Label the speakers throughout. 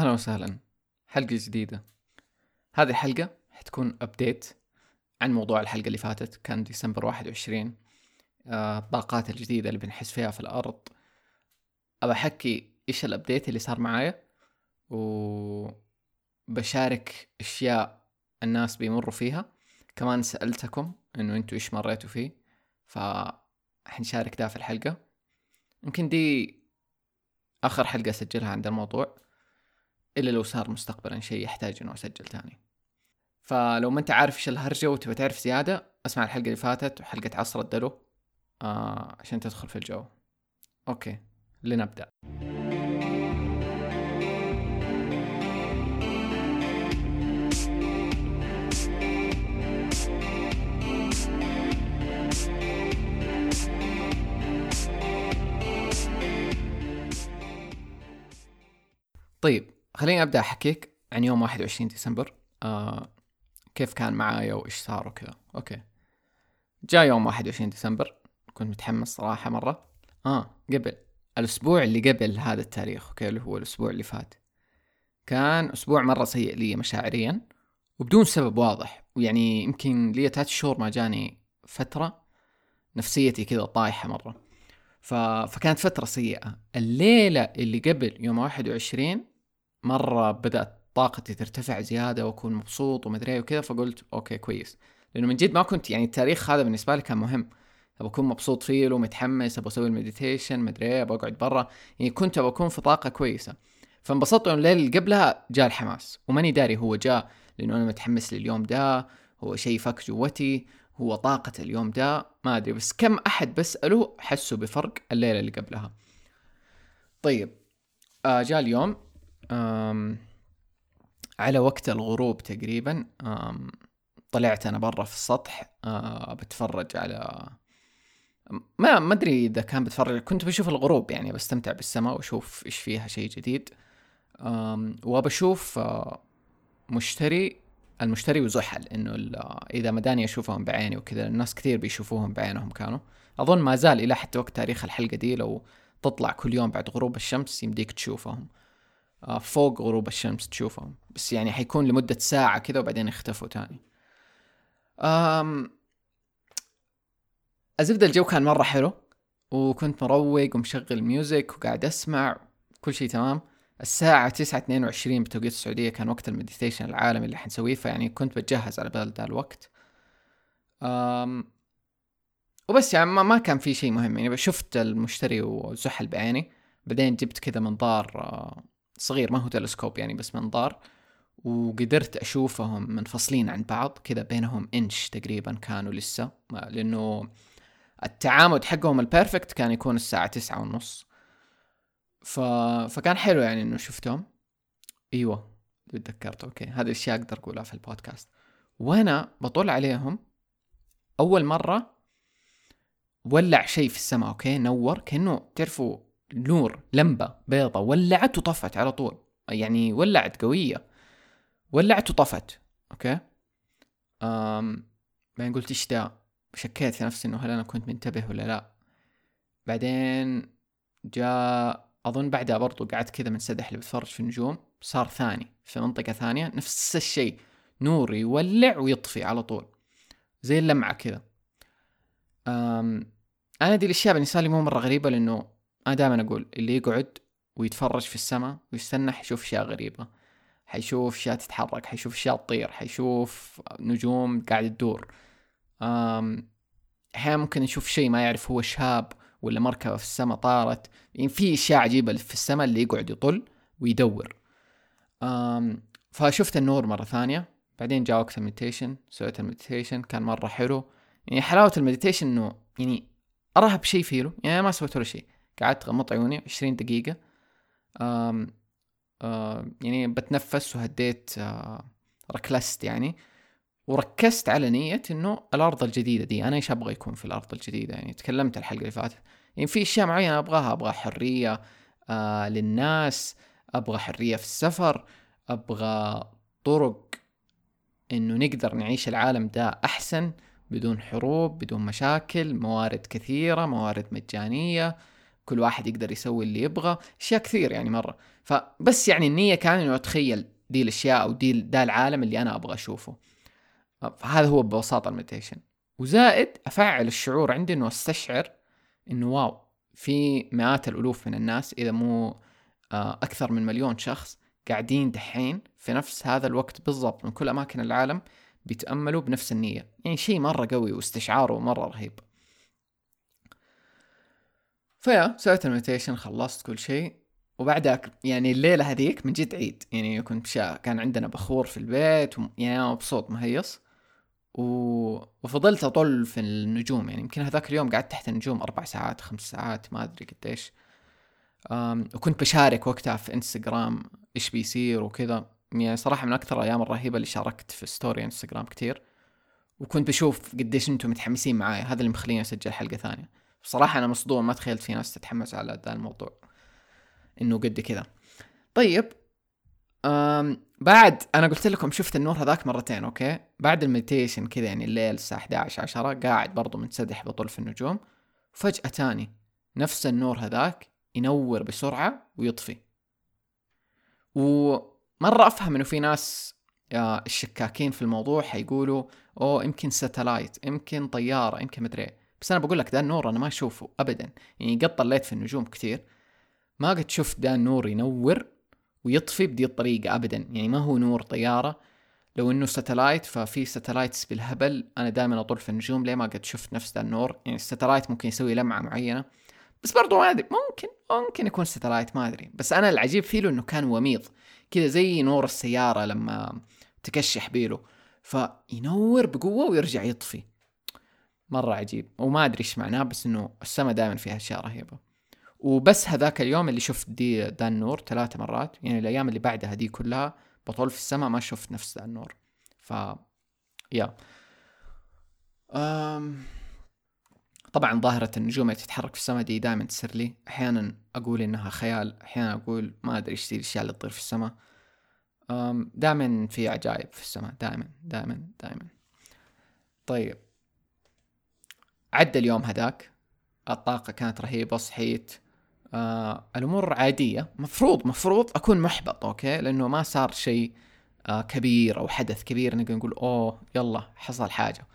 Speaker 1: أهلا وسهلا. حلقة جديدة. هذه الحلقة حتكون update عن موضوع الحلقة اللي فاتت كان ديسمبر واحد وعشرين. آه، الطاقات الجديدة اللي بنحس فيها في الأرض. أبى أحكي إيش ال update اللي صار معايا وبشارك أشياء الناس بيمروا فيها. كمان سألتكم إنه أنتوا إيش مريتوا فيه فحنشارك ده في الحلقة. يمكن دي آخر حلقة أسجلها عند الموضوع. إلا لو صار مستقبلا شيء يحتاج إنه أسجل تاني فلو ما أنت عارف إيش الهرجة وتبغى تعرف زيادة أسمع الحلقة اللي فاتت وحلقة عصر الدلو آه عشان تدخل في الجو. أوكي لنبدأ. طيب خليني أبدأ أحكيك عن يوم 21 ديسمبر. آه كيف كان معايا وإيش صار وكذا. okay. جاء يوم 21 ديسمبر. كنت متحمس صراحة مرة. آه قبل. الأسبوع اللي قبل هذا التاريخ okay اللي هو الأسبوع اللي فات. كان أسبوع مرة سيء لي مشاعريا وبدون سبب واضح. ويعني يمكن لي ثلاث شهور ما جاني فترة نفسيتي كذا طايحة مرة. ف... فكانت فترة سيئة. الليلة اللي قبل يوم 21 مرة بدأت طاقتي ترتفع زيادة وأكون مبسوط ومدري إيه وكذا فقلت okay كويس. لأنه من جد ما كنت يعني التاريخ هذا بالنسبة لي كان مهم. أبغى أكون مبسوط فيه ومتحمس أبغى أسوي ال meditation مدري إيه أبغى أقعد برا. يعني كنت أبغى أكون في طاقة كويسة. فانبسطت إنه الليلة اللي قبلها جاء الحماس. وماني داري هو جاء لأنه أنا متحمس لليوم ده. هو شيء فك جوتي. هو طاقة اليوم ده. ما أدري بس كم أحد بسأله حسوا بفرق الليلة اللي قبلها. طيب آه جاء اليوم. على وقت الغروب تقريبا طلعت أنا برا في السطح آه بتفرج على ما ما أدري إذا كان بتفرج كنت بشوف الغروب يعني بستمتع بالسماء وأشوف إيش فيها شيء جديد. وبشوف آه مشتري المشتري وزحل إنه إذا مداني أشوفهم بعيني وكذا الناس كثير بيشوفوهم بعينهم كانوا. أظن ما زال إلى حتى وقت تاريخ الحلقة دي لو تطلع كل يوم بعد غروب الشمس يمديك تشوفهم. فوق غروب الشمس تشوفهم. بس يعني حيكون لمدة ساعة كذا وبعدين يختفوا تاني. أم الزبدة الجو كان مرة حلو وكنت مروق ومشغل ميوزك وقاعد أسمع كل شيء تمام. الساعة تسعة اثنين وعشرين بتوقيت السعودية كان وقت ال meditation العالمي اللي حنسويه فيعني كنت بتجهز على بال ذا الوقت. أم وبس يعني ما, ما كان في شيء مهم. يعني شفت المشتري وزحل بعيني بعدين جبت كذا منظار آه، صغير ما هو تلسكوب يعني بس منظار. وقدرت أشوفهم منفصلين عن بعض كذا بينهم انش تقريبا كانوا لسه. لأنه التعامد حقهم ال perfect كان يكون الساعة تسعة ونص. ف... فكان حلو يعني إنه شفتهم. إيوه تذكرت. okay هذه الاشياء أقدر أقولها في البودكاست. وأنا بطل عليهم. أول مرة ولع شيء في السماء okay نور. كأنه تعرفوا نور لمبة بيضة ولعت وطفت على طول. يعني ولعت قوية. ولعت وطفت. okay؟ أم بعدين قلت إيش ده شكيت في نفسي إنه هل أنا كنت منتبه ولا لا. بعدين جاء أظن بعدها برضو قعدت كذا منسدح اللي بتفرج في النجوم. صار ثاني في منطقة ثانية. نفس الشيء. نور يولع ويطفي على طول. زي اللمعة كذا. أنا دي الأشياء بالنسبة لي مو مرة غريبة لأنه أنا دائما أقول اللي يقعد ويتفرج في السماء ويستنى حيشوف أشياء غريبة. حيشوف أشياء تتحرك حيشوف أشياء تطير حيشوف نجوم قاعدة تدور. أحيانا ممكن نشوف شيء ما يعرف هو شهاب ولا مركبة في السماء طارت. يعني في أشياء عجيبة في السماء اللي يقعد يطل ويدور. فشفت النور مرة ثانية بعدين جاء وقت ال meditation سويت ال meditation كان مرة حلو. يعني حلاوة ال meditation إنه يعني أرهب شيء فيه يعني ما سويت ولا شيء. قعدت غمضت عيوني عشرين دقيقة. آم آم يعني بتنفس وهديت ركلست يعني. وركزت على نية إنه الأرض الجديدة دي أنا إيش أبغى يكون في الأرض الجديدة؟ يعني تكلمت الحلقة اللي فاتت. يعني في أشياء معينة أبغاها أبغى حرية آه للناس أبغى حرية في السفر أبغى طرق إنه نقدر نعيش العالم ده أحسن بدون حروب بدون مشاكل موارد كثيرة موارد مجانية. كل واحد يقدر يسوي اللي يبغى أشياء كثير يعني مرة. فبس يعني النية كان إنه أتخيل دي الأشياء أو دي ده العالم اللي أنا أبغى أشوفه. فهذا هو ببساطة ال meditation. وزائد أفعل الشعور عندي إنه أستشعر إنه wow في مئات الألوف من الناس إذا مو آه، أكثر من مليون شخص قاعدين دحين في نفس هذا الوقت بالضبط من كل أماكن العالم بيتأملوا بنفس النية. يعني شيء مرة قوي واستشعاره مرة رهيب. فيا سويت ال meditation خلصت كل شيء. وبعدها يعني الليلة هذيك من جد عيد. يعني كنت بشا... كان عندنا بخور في البيت يعني مبسوط مهيص. و... وفضلت أطل في النجوم. يعني يمكن هذاك اليوم قعدت تحت النجوم أربع ساعات خمس ساعات ما أدري قديش. أم... وكنت بشارك وقتها في انستغرام إيش بيصير وكذا. يعني صراحة من أكثر الأيام الرهيبة اللي شاركت في story انستغرام كتير. وكنت بشوف قديش أنتم متحمسين معايا. هذا اللي مخليني أسجل حلقة ثانية. بصراحة أنا مصدوم ما تخيلت في ناس تتحمس على ذا الموضوع إنه قد كذا. طيب أم بعد أنا قلت لكم شفت النور هذاك مرتين أوكي؟ بعد ال meditation كذا يعني الليل الساعة 11 10 قاعد برضو منسدح في النجوم. فجأة تاني نفس النور هذاك ينور بسرعة ويطفي. ومرة أفهم إنه في ناس آه، الشكاكين في الموضوع حيقولوا oh يمكن satellite يمكن طيارة يمكن مدري بس أنا بقول لك ذا النور أنا ما أشوفه ابدا. يعني قد طليت في النجوم كثير ما قد شفت ذا النور ينور ويطفي بدي الطريقة ابدا. يعني ما هو نور طيارة. لو إنه satellite ففي satellites بالهبل أنا دائما اطل في النجوم ليه ما قد شفت نفس ذا النور يعني ال satellite ممكن يسوي لمعة معينة. بس برضو ما أدري ممكن ممكن يكون satellite ما أدري. بس أنا العجيب فيه إنه كان وميض كذا زي نور السيارة لما تكشح به له. فينور بقوة ويرجع يطفي. مرة عجيب. وما أدري إيش معناه بس إنه السماء دائما فيها أشياء رهيبة. وبس هذاك اليوم اللي شفت دي ذا النور ثلاثة مرات يعني الأيام اللي بعدها دي كلها بطول في السماء ما شفت نفس ذا النور ف يا. أم... طبعا ظاهرة النجوم اللي تتحرك في السماء دي دائما تصير لي. أحيانا أقول إنها خيال أحيانا أقول ما أدري إيش الأشياء اللي تطير في السماء دائما في عجائب في السماء دائما دائما دائما. طيب. عدى اليوم هذاك الطاقة كانت رهيبة صحيت. آه الأمور عادية. مفروض مفروض أكون محبط أوكي؟ لأنه ما صار شيء آه كبير أو حدث كبير نقدر نقول oh يلا حصل حاجة.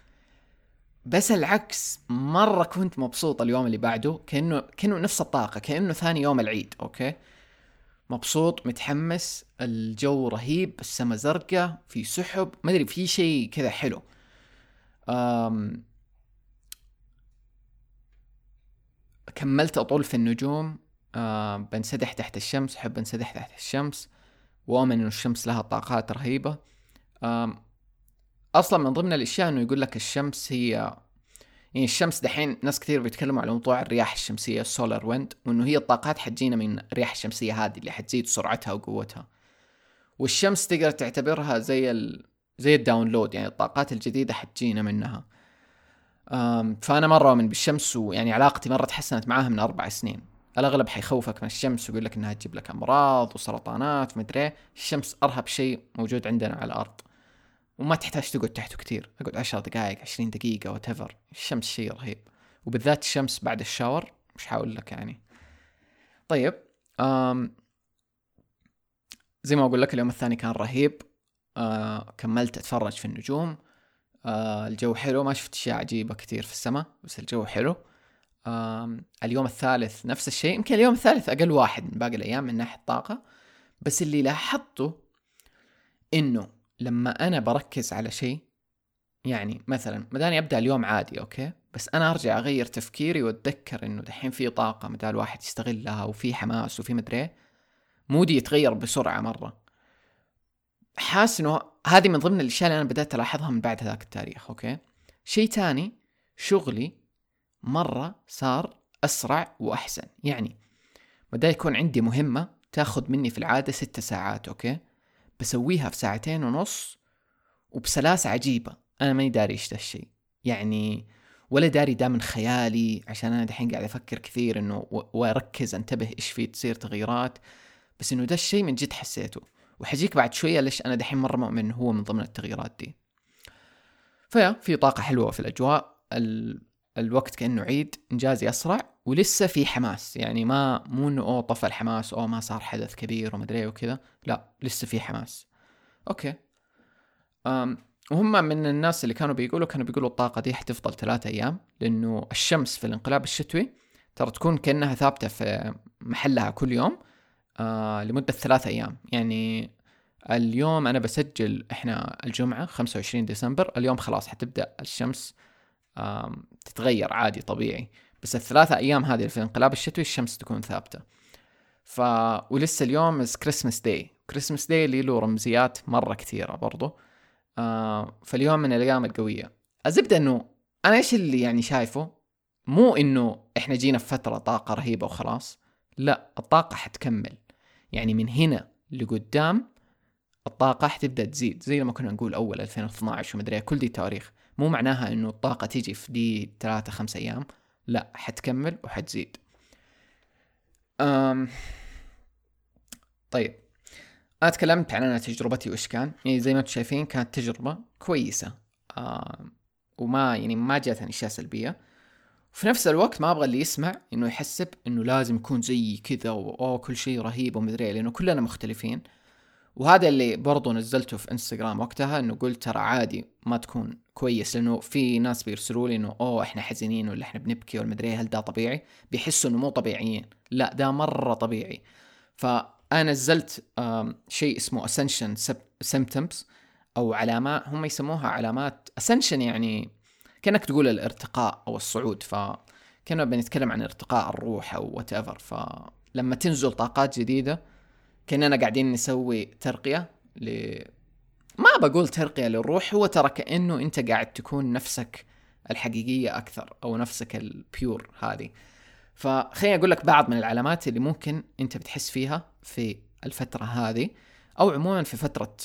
Speaker 1: بس العكس مرة كنت مبسوط اليوم اللي بعده كأنه كأنه نفس الطاقة كأنه ثاني يوم العيد أوكي؟ مبسوط متحمس الجو رهيب السماء زرقاء في سحب ما أدري في شيء كذا حلو. أم كملت أطول في النجوم آه بنسدح تحت الشمس أحب أنسدح تحت الشمس وأؤمن إنه الشمس لها طاقات رهيبة. آه أصلا من ضمن الأشياء إنه يقول لك الشمس هي يعني الشمس دحين ناس كثير بيتكلموا على موضوع الرياح الشمسية السولار ويند وإنه هي الطاقات حتجينا من الرياح الشمسية هذه اللي حتزيد سرعتها وقوتها. والشمس تقدر تعتبرها زي ال... زي الداونلود يعني الطاقات الجديدة حتجينا منها. فأنا مرة من بالشمس ويعني علاقتي مرة تحسنت معاها من أربع سنين. الأغلب حيخوفك من الشمس ويقول لك إنها تجيب لك أمراض وسرطانات ومدري الشمس أرهب شيء موجود عندنا على الأرض. وما تحتاج تقعد تحته كثير أقعد عشر دقائق عشرين دقيقة وتفر الشمس شيء رهيب. وبالذات الشمس بعد الشاور مش حاقول لك يعني. طيب أم زي ما أقول لك اليوم الثاني كان رهيب. أه كملت أتفرج في النجوم. آه الجو حلو ما شفت أشياء عجيبة كثير في السماء بس الجو حلو. اليوم الثالث نفس الشيء يمكن اليوم الثالث أقل واحد من باقي الأيام من ناحية طاقة. بس اللي لاحظته إنه لما أنا بركز على شيء يعني مثلا مداني أبدأ اليوم عادي أوكي بس أنا أرجع أغير تفكيري وأتذكر إنه دحين في طاقة مدى الواحد يستغلها وفي حماس وفي مدري mood ي يتغير بسرعة مرة. حاسس إنه هذه من ضمن الأشياء اللي أنا بدأت ألاحظها من بعد هذاك التاريخ أوكي؟ شيء تاني شغلي مرة صار أسرع وأحسن. يعني بدأ يكون عندي مهمة تاخذ مني في العادة ستة ساعات أوكي؟ بسويها في ساعتين ونص وبسلاسة عجيبة. أنا ماني داري إيش ذا الشيء. يعني ولا داري ده من خيالي عشان أنا دحين قاعد أفكر كثير إنه وأركز أنتبه إيش فيه تصير تغييرات. بس إنه ده الشيء من جد حسيته. وحجيك بعد شوية ليش أنا دحين مرة مؤمن هو من ضمن التغييرات دي. فيا في طاقة حلوة في الأجواء. ال... الوقت كأنه عيد انجازي اسرع ولسه في حماس. يعني ما مو إنه أوه طفى الحماس أوه ما صار حدث كبير ومدري إيه وكذا. لا لسه في حماس. أوكي. أم وهم من الناس اللي كانوا بيقولوا كانوا بيقولوا الطاقة دي حتفضل ثلاثة أيام لأنه الشمس في الانقلاب الشتوي ترى تكون كأنها ثابتة في محلها كل يوم. آه لمدة ثلاثة أيام. يعني اليوم أنا بسجل إحنا الجمعة 25 ديسمبر. اليوم خلاص حتبدأ الشمس آه تتغير عادي طبيعي. بس الثلاثة أيام هذه في الانقلاب الشتوي الشمس تكون ثابتة. ف ولسه اليوم is Christmas day Christmas day اللي له رمزيات مرة كثيرة برضو. آه فاليوم من الأيام القوية. الزبدة إنه أنا إيش اللي يعني شايفه؟ مو إنه إحنا جينا في فترة طاقة رهيبة وخلاص. لا الطاقة حتكمل. يعني من هنا لقدام الطاقة حتبدأ تزيد زي لما كنا نقول أول 2012 ومدري كل دي تواريخ. مو معناها إنه الطاقة تيجي في دي ثلاثة خمسة أيام لا حتكمل وحتزيد. أم... طيب أنا تكلمت عن أنا تجربتي وإيش كان. يعني زي ما أنتم شايفين كانت تجربة كويسة. أم... وما يعني ما جاتني أشياء سلبية. وفي نفس الوقت ما أبغى اللي يسمع إنه يحسب إنه لازم يكون زي كذا واوه كل شيء رهيب ومدري لأنه كلنا مختلفين. وهذا اللي برضو نزلته في إنستغرام وقتها إنه قلت ترى عادي ما تكون كويس لأنه في ناس بيرسلوا لي إنه أوه إحنا حزينين ولا إحنا بنبكي ولا مدري هل ده طبيعي؟ بيحسوا إنه مو طبيعيين. لا ده مرة طبيعي. فأنا نزلت شيء اسمه ascension symptoms أو علامات هم يسموها علامات ascension يعني كأنك تقول الارتقاء أو الصعود ف كنا بنتكلم عن ارتقاء الروح أو whatever فلما تنزل طاقات جديدة كأننا قاعدين نسوي ترقية ل ما بقول ترقية للروح هو ترى كأنه أنت قاعد تكون نفسك الحقيقية أكثر أو نفسك ال pure هذه. فخليني أقول لك بعض من العلامات اللي ممكن أنت بتحس فيها في الفترة هذه أو عموما في فترة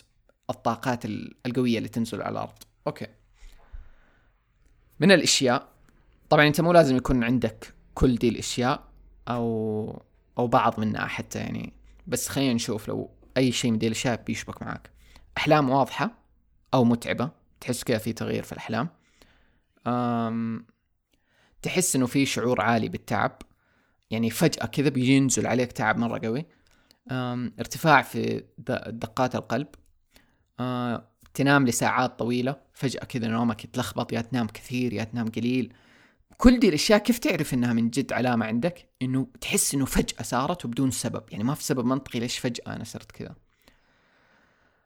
Speaker 1: الطاقات القوية اللي تنزل على الأرض. أوكي. من الأشياء. طبعا أنت مو لازم يكون عندك كل دي الأشياء أو أو بعض منها حتى يعني. بس خلينا نشوف لو أي شيء من دي الأشياء بيشبك معك أحلام واضحة أو متعبة. تحس كذا في تغيير في الأحلام. أم تحس إنه في شعور عالي بالتعب. يعني فجأة كذا بينزل عليك تعب مرة قوي. ارتفاع في دقات القلب. أه تنام لساعات طويلة فجأة كذا نومك يتلخبط يا تنام كثير يا تنام قليل. كل دي الأشياء كيف تعرف إنها من جد علامة عندك؟ إنه تحس إنه فجأة صارت وبدون سبب يعني ما في سبب منطقي ليش فجأة أنا صرت كذا.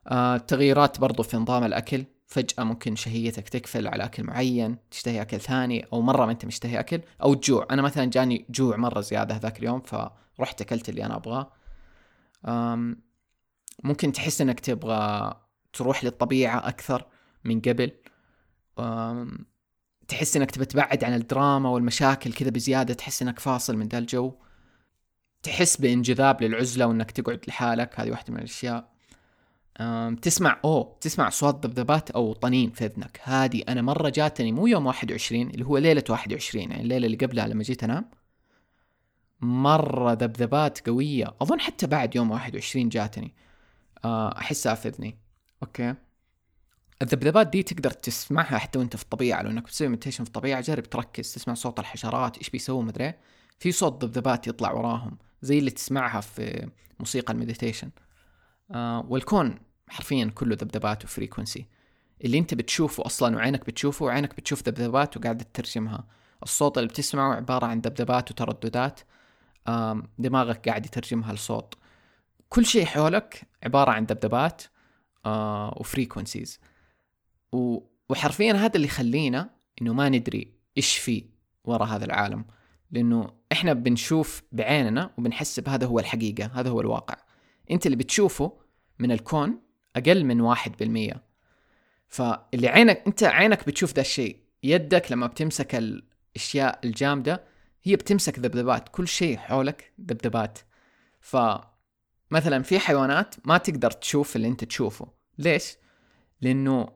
Speaker 1: آه تغييرات برضو في نظام الأكل فجأة ممكن شهيتك تكفل على أكل معين تشتهي أكل ثاني أو مرة ما أنت مشتهي أكل أو تجوع أنا مثلا جاني جوع مرة زيادة ذاك اليوم فرحت أكلت اللي أنا أبغاه. ممكن تحس إنك تبغى تروح للطبيعة أكثر من قبل. تحس إنك تبى تبعد عن الدراما والمشاكل كذا بزيادة تحس إنك فاصل من ذا الجو. تحس بانجذاب للعزلة وإنك تقعد لحالك هذه واحدة من الأشياء. تسمع أوه تسمع أصوات ذبذبات أو طنين في إذنك. هذه أنا مرة جاتني مو يوم 21 اللي هو ليلة 21 يعني الليلة اللي قبلها لما جيت أنام. مرة ذبذبات قوية أظن حتى بعد يوم 21 جاتني. آه، أحسها في إذني. أوكي. الذبذبات دي تقدر تسمعها حتى وأنت في الطبيعة لو إنك بتسوي meditation في الطبيعة جرب تركز تسمع صوت الحشرات إيش بيسووا مدري في صوت ذبذبات يطلع وراهم زي اللي تسمعها في موسيقى ال meditation. آه والكون حرفيا كله ذبذبات و frequency. اللي أنت بتشوفه أصلا وعينك بتشوفه وعينك بتشوف ذبذبات وقاعدة تترجمها. الصوت اللي بتسمعه عبارة عن ذبذبات وترددات. آه دماغك قاعد يترجمها لصوت. كل شيء حولك عبارة عن ذبذبات. وفريكونسيز. وحرفيا هذا اللي يخلينا إنه ما ندري إيش في ورا هذا العالم. لأنه إحنا بنشوف بعيننا وبنحسب هذا هو الحقيقة هذا هو الواقع. أنت اللي بتشوفه من الكون أقل من واحد بالمية. فاللي عينك أنت عينك بتشوف ذا الشيء. يدك لما بتمسك الأشياء الجامدة هي بتمسك ذبذبات. كل شيء حولك ذبذبات. ف مثلا في حيوانات ما تقدر تشوف اللي أنت تشوفه. ليش؟ لأنه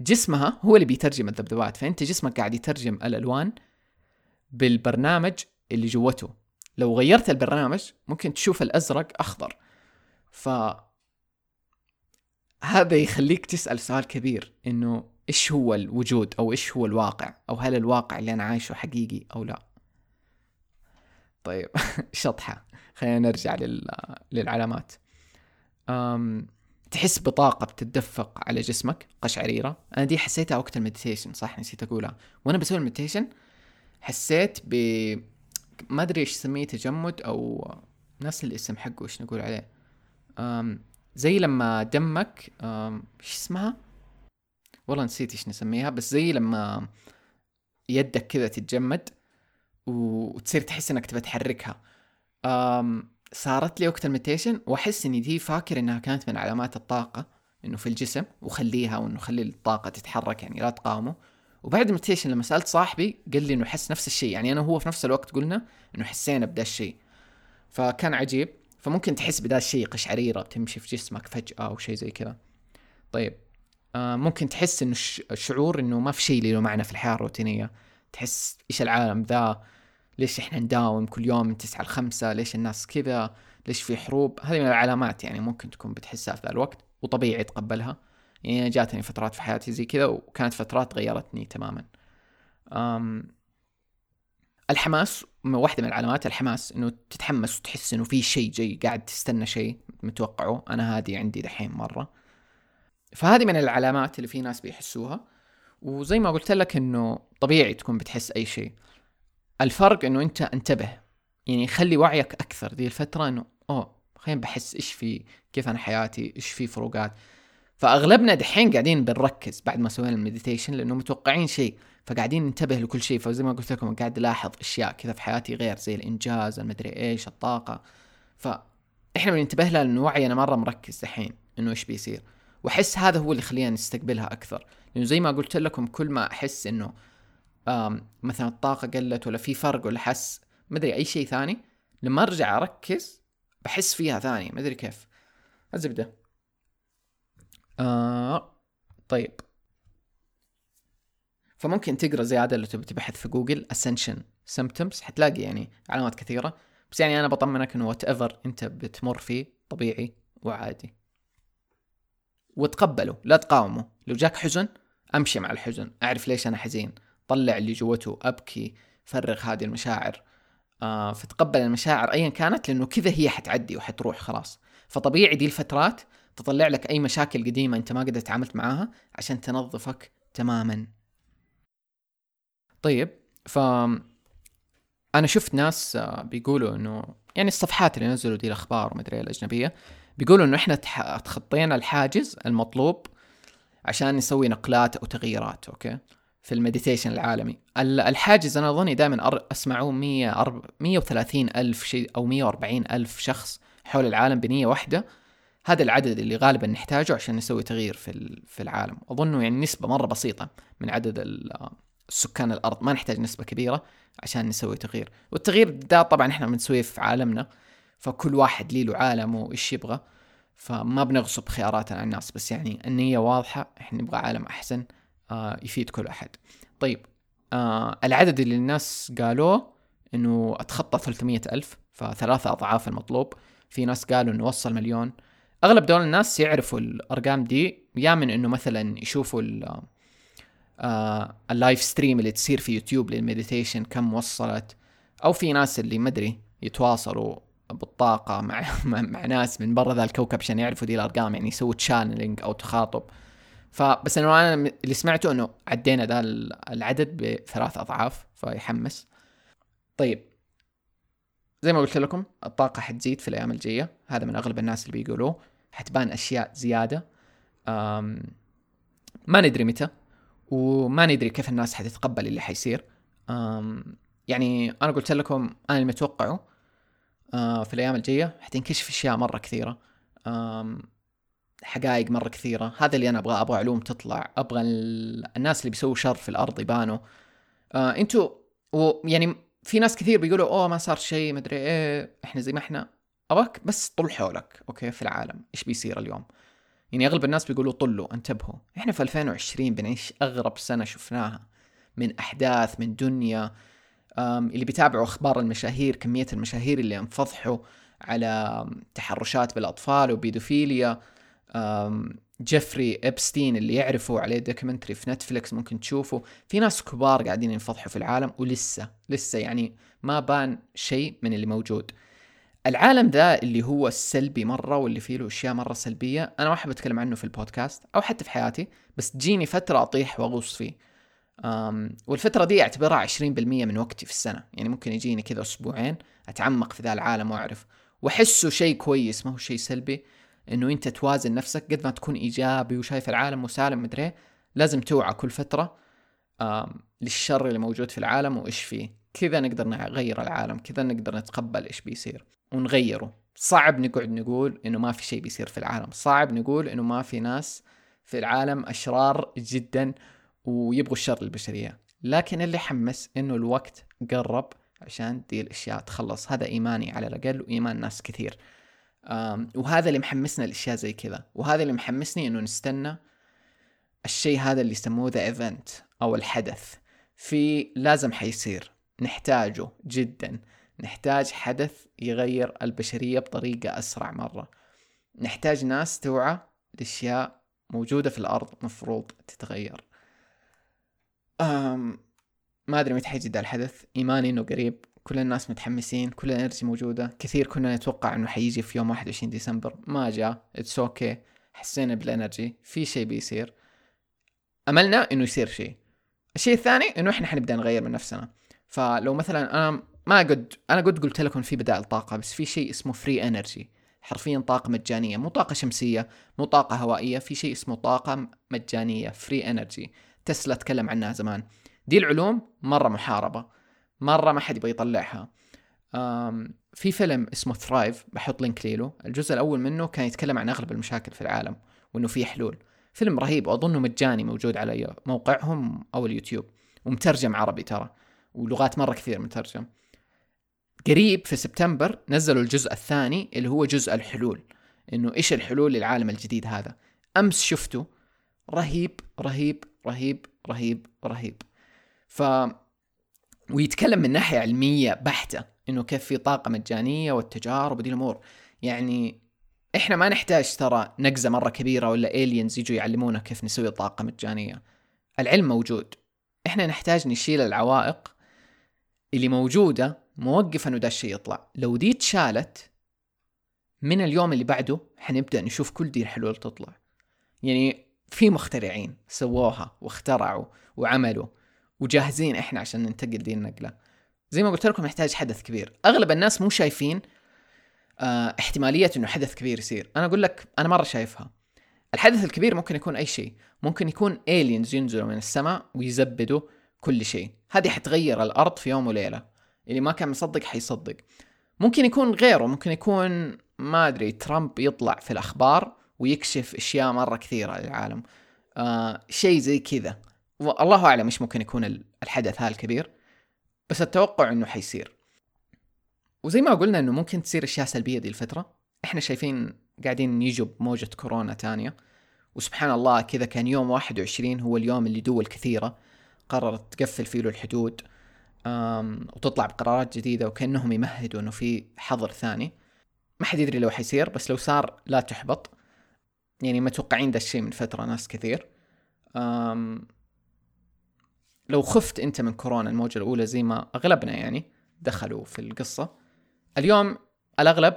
Speaker 1: جسمها هو اللي بيترجم الذبذبات. فأنت جسمك قاعد يترجم الألوان بالبرنامج اللي جوته. لو غيرت البرنامج ممكن تشوف الأزرق أخضر. ف هذا يخليك تسأل سؤال كبير إنه إيش هو الوجود أو إيش هو الواقع؟ أو هل الواقع اللي أنا عايشه حقيقي أو لا؟ طيب شطحة. خلينا نرجع لل... للعلامات. أم... تحس بطاقة بتتدفق على جسمك قشعريرة. أنا دي حسيتها وقت ال meditation صح؟ نسيت أقولها. وأنا بسوي ال meditation حسيت ب ما أدري إيش يسميه تجمد أو نفس الاسم حقه إيش نقول عليه. أم... زي لما دمك أم... إيش اسمها؟ والله نسيت إيش نسميها بس زي لما يدك كذا تتجمد وتصير تحس إنك تبى تحركها. صارت لي وقت المديتيشن وأحس إني دي فاكر إنها كانت من علامات الطاقة إنه في الجسم وخليها وإنه خلي الطاقة تتحرك يعني لا تقاومه. وبعد ال meditation لما سألت صاحبي قال لي إنه حس نفس الشيء يعني أنا وهو في نفس الوقت قلنا إنه حسينا بدا الشيء. فكان عجيب. فممكن تحس بدا الشيء قشعريرة تمشي في جسمك فجأة أو شيء زي كذا. طيب آه ممكن تحس إنه الشعور إنه ما في شيء له معنى في الحياة الروتينية. تحس إيش العالم ذا؟ ليش إحنا نداوم كل يوم من تسعة لخمسة؟ ليش الناس كذا؟ ليش في حروب؟ هذه من العلامات يعني ممكن تكون بتحسها في ذا الوقت وطبيعي تقبلها يعني جاتني فترات في حياتي زي كذا وكانت فترات غيرتني تماما. أم الحماس واحدة من العلامات الحماس إنه تتحمس وتحس إنه في شيء جاي قاعد تستنى شيء متوقعه. أنا هذه عندي دحين مرة. فهذه من العلامات اللي في ناس بيحسوها. وزي ما قلت لك إنه طبيعي تكون بتحس أي شيء. الفرق إنه أنت انتبه. يعني خلي وعيك أكثر. ذي الفترة إنه أوه خلينا بحس إيش في كيف أنا حياتي إيش في فروقات. فأغلبنا دحين قاعدين بنركز بعد ما سوينا المديتيشن لأنه متوقعين شيء. فقاعدين ننتبه لكل شيء. فزي ما قلت لكم قاعد الاحظ أشياء كذا في حياتي غير زي الإنجاز المدري إيش الطاقة. فاحنا بننتبه لها لأنه وعينا مرة مركز دحين إنه إيش بيصير. وأحس هذا هو اللي يخلينا نستقبلها أكثر. لأنه زي ما قلت لكم كل ما أحس إنه مثلا الطاقة قلت ولا في فرق ولا حس مدري أي شيء ثاني. لما أرجع أركز بحس فيها ثاني مدري كيف. الزبدة. آه طيب. فممكن تقرأ زيادة لو تبي تبحث في جوجل ascension symptoms حتلاقي يعني علامات كثيرة. بس يعني أنا بطمنك إنه whatever أنت بتمر فيه طبيعي وعادي. وتقبله لا تقاومه. لو جاك حزن أمشي مع الحزن. أعرف ليش أنا حزين. طلع اللي جوته أبكي فرغ هذه المشاعر آه فتقبل المشاعر ايا كانت لأنه كذا هي حتعدي وحتروح خلاص. فطبيعي دي الفترات تطلع لك أي مشاكل قديمة أنت ما قدرت تعاملت معاها عشان تنظفك تماما. طيب ف أنا شفت ناس آه، بيقولوا إنه يعني الصفحات اللي نزلوا دي الأخبار ومدري الأجنبية بيقولوا إنه إحنا تخطينا الحاجز المطلوب عشان نسوي نقلات أو تغييرات أوكي؟ في ال meditation العالمي. الحاجز أنا أظني دائما أسمعه 100 130 ألف شيء أو 140 ألف شخص حول العالم بنية واحدة. هذا العدد اللي غالبا نحتاجه عشان نسوي تغيير في في العالم. أظنه يعني نسبة مرة بسيطة من عدد السكان الأرض. ما نحتاج نسبة كبيرة عشان نسوي تغيير. والتغيير ده طبعا إحنا بنسويه في عالمنا فكل واحد لي له عالمه وإيش يبغى فما بنغصب خياراتنا على الناس. بس يعني النية واضحة إحنا نبغى عالم أحسن. يفيد كل أحد. طيب آه العدد اللي الناس قالوه إنه أتخطى 300 ألف فثلاثة أضعاف المطلوب. في ناس قالوا إنه وصل مليون. أغلب دول الناس يعرفوا الأرقام دي يا من إنه مثلا يشوفوا آه ال live stream اللي تصير في يوتيوب لل meditation كم وصلت. أو في ناس اللي مدري يتواصلوا بالطاقة مع مع ناس من برا ذا الكوكب عشان يعرفوا دي الأرقام يعني يسووا channeling أو تخاطب. فبس أنا اللي سمعته إنه عدينا ذا العدد بثلاث أضعاف فيحمس. طيب. زي ما قلت لكم الطاقة حتزيد في الأيام الجاية. هذا من أغلب الناس اللي بيقولوه. حتبان أشياء زيادة. ما ندري متى وما ندري كيف الناس حتتقبل اللي حيصير. يعني أنا قلت لكم أنا اللي متوقعه. آه، في الأيام الجاية حتنكشف أشياء مرة كثيرة. حقائق مرة كثيرة. هذا اللي أنا أبغى أبغى علوم تطلع. أبغى الناس اللي بيسووا شر في الأرض يبانوا. آه أنتوا ويعني في ناس كثير بيقولوا أوه ما صار شيء مدري إيه. إحنا زي ما إحنا. ابغاك بس طل حولك أوكي في العالم. إيش بيصير اليوم؟ يعني أغلب الناس بيقولوا طلوا انتبهوا. إحنا في 2020 بنعيش أغرب سنة شفناها. من أحداث من دنيا. اللي بيتابعوا أخبار المشاهير كمية المشاهير اللي انفضحوا على تحرشات بالأطفال وبيدوفيليا. جيفري إبستين اللي يعرفوا عليه documentary في نتفلكس ممكن تشوفوا في ناس كبار قاعدين ينفضحوا في العالم ولسه لسه يعني ما بان شيء من اللي موجود. العالم ذا اللي هو السلبي مرة واللي فيه له أشياء مرة سلبية أنا ما أحب أتكلم عنه في البودكاست أو حتى في حياتي بس تجيني فترة أطيح وأغوص فيه. أم والفترة دي أعتبرها 20% من وقتي في السنة يعني ممكن يجيني كذا أسبوعين أتعمق في ذا العالم وأعرف. وأحسه شيء كويس ما هو شيء سلبي. إنه أنت توازن نفسك قد ما تكون إيجابي وشايف العالم مسالم مدري لازم توعى كل فترة للشر اللي موجود في العالم وإيش فيه. كذا نقدر نغير العالم كذا نقدر نتقبل إيش بيصير ونغيره. صعب نقعد نقول إنه ما في شيء بيصير في العالم. صعب نقول إنه ما في ناس في العالم أشرار جدا ويبغوا الشر للبشرية. لكن اللي حمس إنه الوقت قرب عشان دي الأشياء تخلص. هذا إيماني على الأقل وإيمان ناس كثير. وهذا اللي محمسنا الاشياء زي كذا. وهذا اللي محمسني إنه نستنى الشيء هذا اللي يسموه the event أو الحدث. في لازم حيصير. نحتاجه جدا. نحتاج حدث يغير البشرية بطريقة أسرع مرة. نحتاج ناس توعى لأشياء موجودة في الأرض مفروض تتغير. أم ما أدري متى حيجي الحدث. إيماني إنه قريب. كل الناس متحمسين كل ال energy موجودة. كثير كنا نتوقع إنه حيجي في يوم 21 ديسمبر. ما جاء. it's okay okay. حسينا بال energy. في شيء بيصير. أملنا إنه يصير شيء. الشيء الثاني إنه إحنا حنبدأ نغير من نفسنا. فلو مثلا أنا ما قد أنا قد قلت لكم في بدائل طاقه بس في شيء اسمه free energy حرفيا طاقة مجانية. مو طاقة شمسية مو طاقة هوائية. في شيء اسمه طاقة مجانية. free energy تسلا تكلم عنها زمان. دي العلوم مرة محاربة. مرة ما حد يبغى يطلعها. في فيلم اسمه Thrive بحط link ليله. الجزء الأول منه كان يتكلم عن أغلب المشاكل في العالم وإنه في حلول. فيلم رهيب وأظنه مجاني موجود على موقعهم أو اليوتيوب ومترجم عربي ترى ولغات مرة كثير مترجم. قريب في سبتمبر نزلوا الجزء الثاني اللي هو جزء الحلول إنه إيش الحلول للعالم الجديد هذا. أمس شفته. رهيب رهيب رهيب رهيب رهيب. ف ويتكلم من ناحية علمية بحتة إنه كيف في طاقة مجانية والتجارب ودي الأمور. يعني إحنا ما نحتاج ترى نقزة مرة كبيرة ولا الينز يجوا يعلمونا كيف نسوي طاقة مجانية. العلم موجود. إحنا نحتاج نشيل العوائق اللي موجودة موقف انه ده الشيء يطلع. لو دي اتشالت من اليوم اللي بعده حنبدأ نشوف كل دي الحلول تطلع. يعني في مخترعين سووها واخترعوا وعملوا. وجاهزين إحنا عشان ننتقل دي النقلة. زي ما قلت لكم يحتاج حدث كبير. أغلب الناس مو شايفين آه احتمالية إنه حدث كبير يصير. أنا أقول لك أنا مرة شايفها. الحدث الكبير ممكن يكون أي شيء. ممكن يكون الينز ينزلوا من السماء ويزبدوا كل شيء. هذه حتغير الأرض في يوم وليلة. اللي ما كان مصدق حيصدق. ممكن يكون غيره. ممكن يكون ما أدري ترامب يطلع في الأخبار ويكشف أشياء مرة كثيرة للعالم. آه شيء زي كذا. والله أعلم إيش ممكن يكون الحدث هذا الكبير بس التوقع إنه حيصير. وزي ما قلنا إنه ممكن تصير أشياء سلبية دي الفترة. إحنا شايفين قاعدين يجوا بموجة كورونا تانية. وسبحان الله كذا كان يوم 21 هو اليوم اللي دول كثيرة قررت تقفل فيه الحدود وتطلع بقرارات جديدة وكأنهم يمهدوا إنه في حظر ثاني. ما حد يدري لو حيصير بس لو صار لا تحبط. يعني متوقعين ذا الشيء من فترة ناس كثير. لو خفت انت من كورونا الموجة الأولى زي ما أغلبنا يعني دخلوا في القصة اليوم الأغلب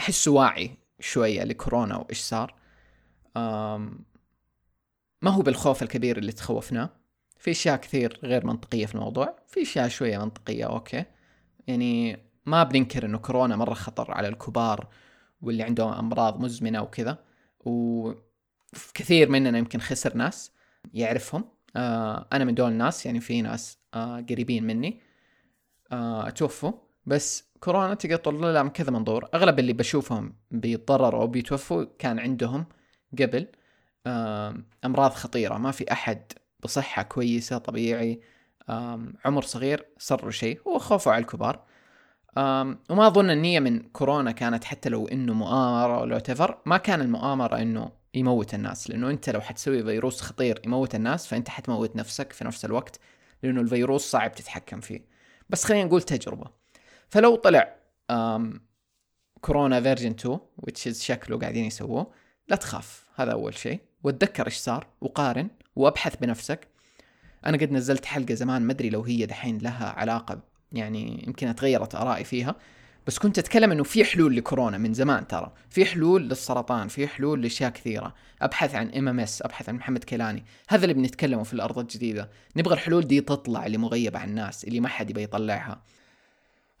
Speaker 1: احسه واعي شوية لكورونا وإيش صار. ما هو بالخوف الكبير اللي تخوفناه. في أشياء كثير غير منطقية في الموضوع في أشياء شوية منطقية أوكي. يعني ما بننكر إنه كورونا مرة خطر على الكبار واللي عندهم أمراض مزمنة وكذا وكثير مننا يمكن خسر ناس يعرفهم. أنا من دول الناس يعني في ناس آه قريبين مني آه توفوا. بس كورونا تقدر تطلع لها من كذا منظور. أغلب اللي بشوفهم بيتضرروا أو بيتوفوا كان عندهم قبل آه أمراض خطيرة. ما في أحد بصحة كويسة طبيعي عمر صغير صار شيء. هو خوفه على الكبار. وما أظن النية من كورونا كانت حتى لو إنه مؤامرة ولا تفر ما كان المؤامرة إنه يموت الناس لأنه أنت لو حتسوي فيروس خطير يموت الناس فأنت حتموت نفسك في نفس الوقت لأنه الفيروس صعب تتحكم فيه. بس خلينا نقول تجربة. فلو طلع كورونا version 2 which is شكله قاعدين يسووه لا تخاف هذا أول شيء. واتذكر إيش صار وقارن وأبحث بنفسك. أنا قد نزلت حلقة زمان ما أدري لو هي دحين لها علاقة يعني يمكن تغيرت آرائي فيها بس كنت أتكلم إنه في حلول لكورونا من زمان ترى. في حلول للسرطان في حلول لأشياء كثيرة. أبحث عن MMS أبحث عن محمد كيلاني. هذا اللي بنتكلمه في الأرض الجديدة. نبغى الحلول دي تطلع اللي مغيبة عن الناس اللي ما حد يبي يطلعها.